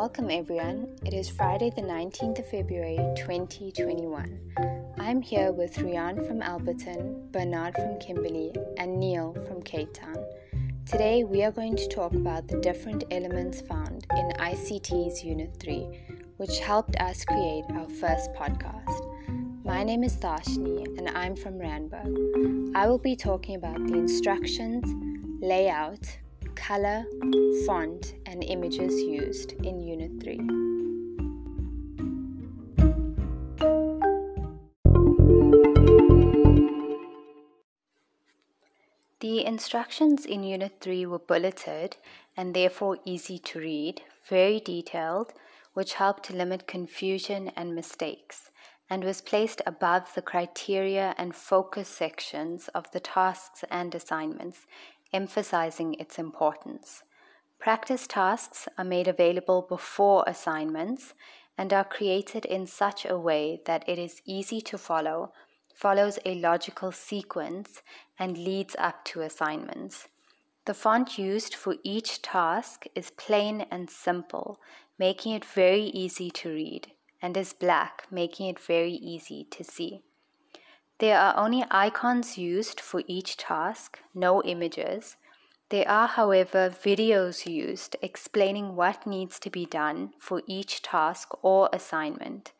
Welcome, everyone. It is Friday, the 19th of February 2021. I'm here with Rian from Alberton, Bernard from Kimberley, and Neil from Cape Town. Today, we are going to talk about the different elements found in ICT's Unit 3, which helped us create our first podcast. My name is Darshni, and I'm from Randburg. I will be talking about the instructions, layout, color, font, and images used in Unit 3. The instructions in Unit 3 were bulleted and therefore easy to read, very detailed, which helped to limit confusion and mistakes, and was placed above the criteria and focus sections of the tasks and assignments emphasizing its importance. Practice tasks are made available before assignments and are created in such a way that it is easy to follow, follows a logical sequence, and leads up to assignments. The font used for each task is plain and simple, making it very easy to read, and is black, making it very easy to see. There are only icons used for each task, no images. There are, however, videos used explaining what needs to be done for each task or assignment.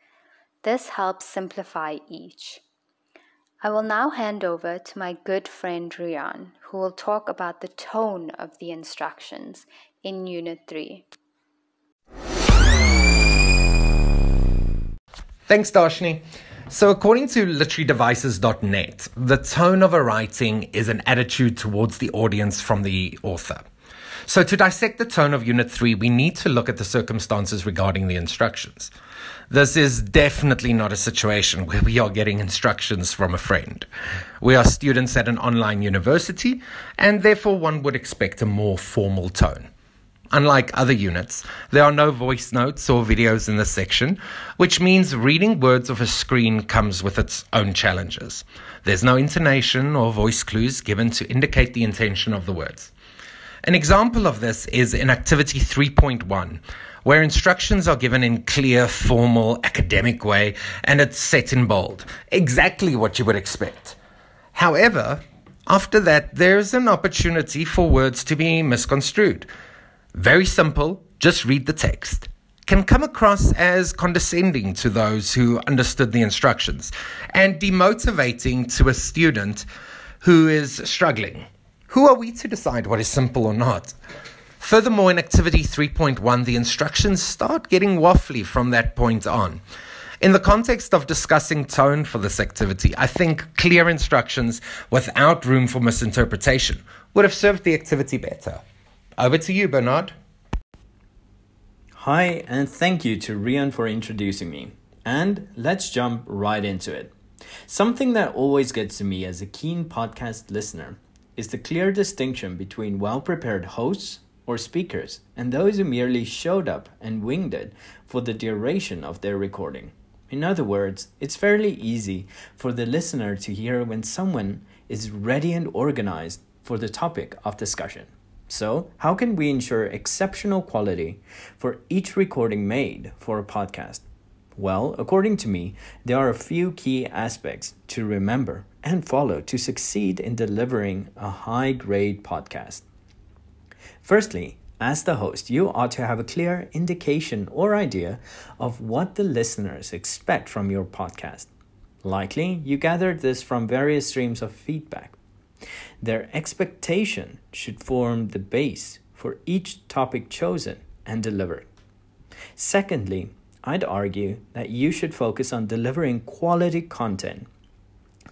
This helps simplify each. I will now hand over to my good friend Rian, who will talk about the tone of the instructions in Unit 3. Thanks, Darshni. So, according to literarydevices.net, the tone of a writing is an attitude towards the audience from the author. So, to dissect the tone of Unit 3, we need to look at the circumstances regarding the instructions. This is definitely not a situation where we are getting instructions from a friend. We are students at an online university, and therefore one would expect a more formal tone. Unlike other units, there are no voice notes or videos in this section, which means reading words off a screen comes with its own challenges. There's no intonation or voice clues given to indicate the intention of the words. An example of this is in Activity 3.1, where instructions are given in clear, formal, academic way, and it's set in bold. Exactly what you would expect. However, after that, there's an opportunity for words to be misconstrued very simple, just read the text, can come across as condescending to those who understood the instructions and demotivating to a student who is struggling. Who are we to decide what is simple or not? Furthermore, in Activity 3.1, the instructions start getting waffly from that point on. In the context of discussing tone for this activity, I think clear instructions without room for misinterpretation would have served the activity better. Over to you, Bernard. Hi, and thank you to Rian for introducing me. And let's jump right into it. Something that always gets to me as a keen podcast listener is the clear distinction between well prepared hosts or speakers and those who merely showed up and winged it for the duration of their recording. In other words, it's fairly easy for the listener to hear when someone is ready and organized for the topic of discussion. So, how can we ensure exceptional quality for each recording made for a podcast? Well, according to me, there are a few key aspects to remember and follow to succeed in delivering a high grade podcast. Firstly, as the host, you ought to have a clear indication or idea of what the listeners expect from your podcast. Likely, you gathered this from various streams of feedback. Their expectation should form the base for each topic chosen and delivered. Secondly, I'd argue that you should focus on delivering quality content.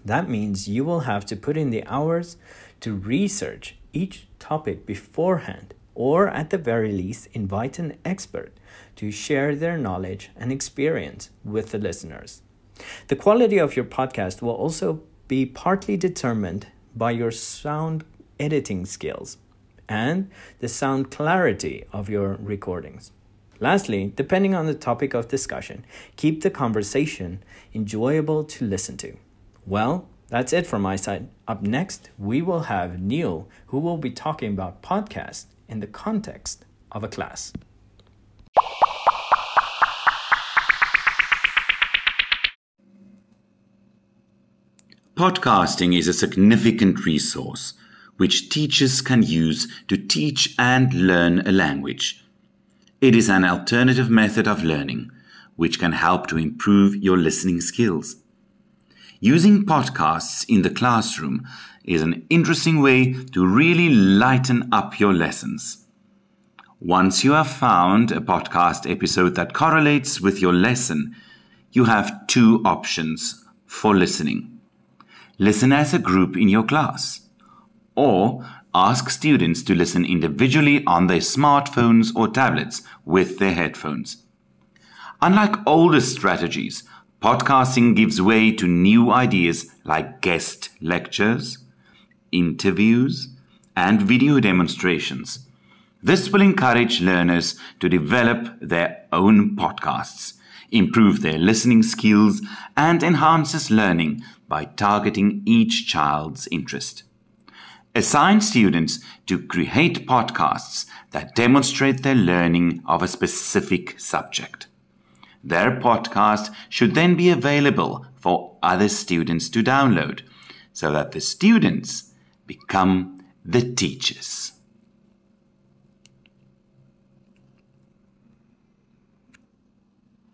That means you will have to put in the hours to research each topic beforehand, or at the very least, invite an expert to share their knowledge and experience with the listeners. The quality of your podcast will also be partly determined by your sound editing skills and the sound clarity of your recordings. Lastly, depending on the topic of discussion, keep the conversation enjoyable to listen to. Well, that's it from my side. Up next, we will have Neil, who will be talking about podcasts in the context of a class. Podcasting is a significant resource which teachers can use to teach and learn a language. It is an alternative method of learning which can help to improve your listening skills. Using podcasts in the classroom is an interesting way to really lighten up your lessons. Once you have found a podcast episode that correlates with your lesson, you have two options for listening. Listen as a group in your class, or ask students to listen individually on their smartphones or tablets with their headphones. Unlike older strategies, podcasting gives way to new ideas like guest lectures, interviews, and video demonstrations. This will encourage learners to develop their own podcasts, improve their listening skills, and enhances learning by targeting each child's interest. Assign students to create podcasts that demonstrate their learning of a specific subject. Their podcast should then be available for other students to download so that the students become the teachers.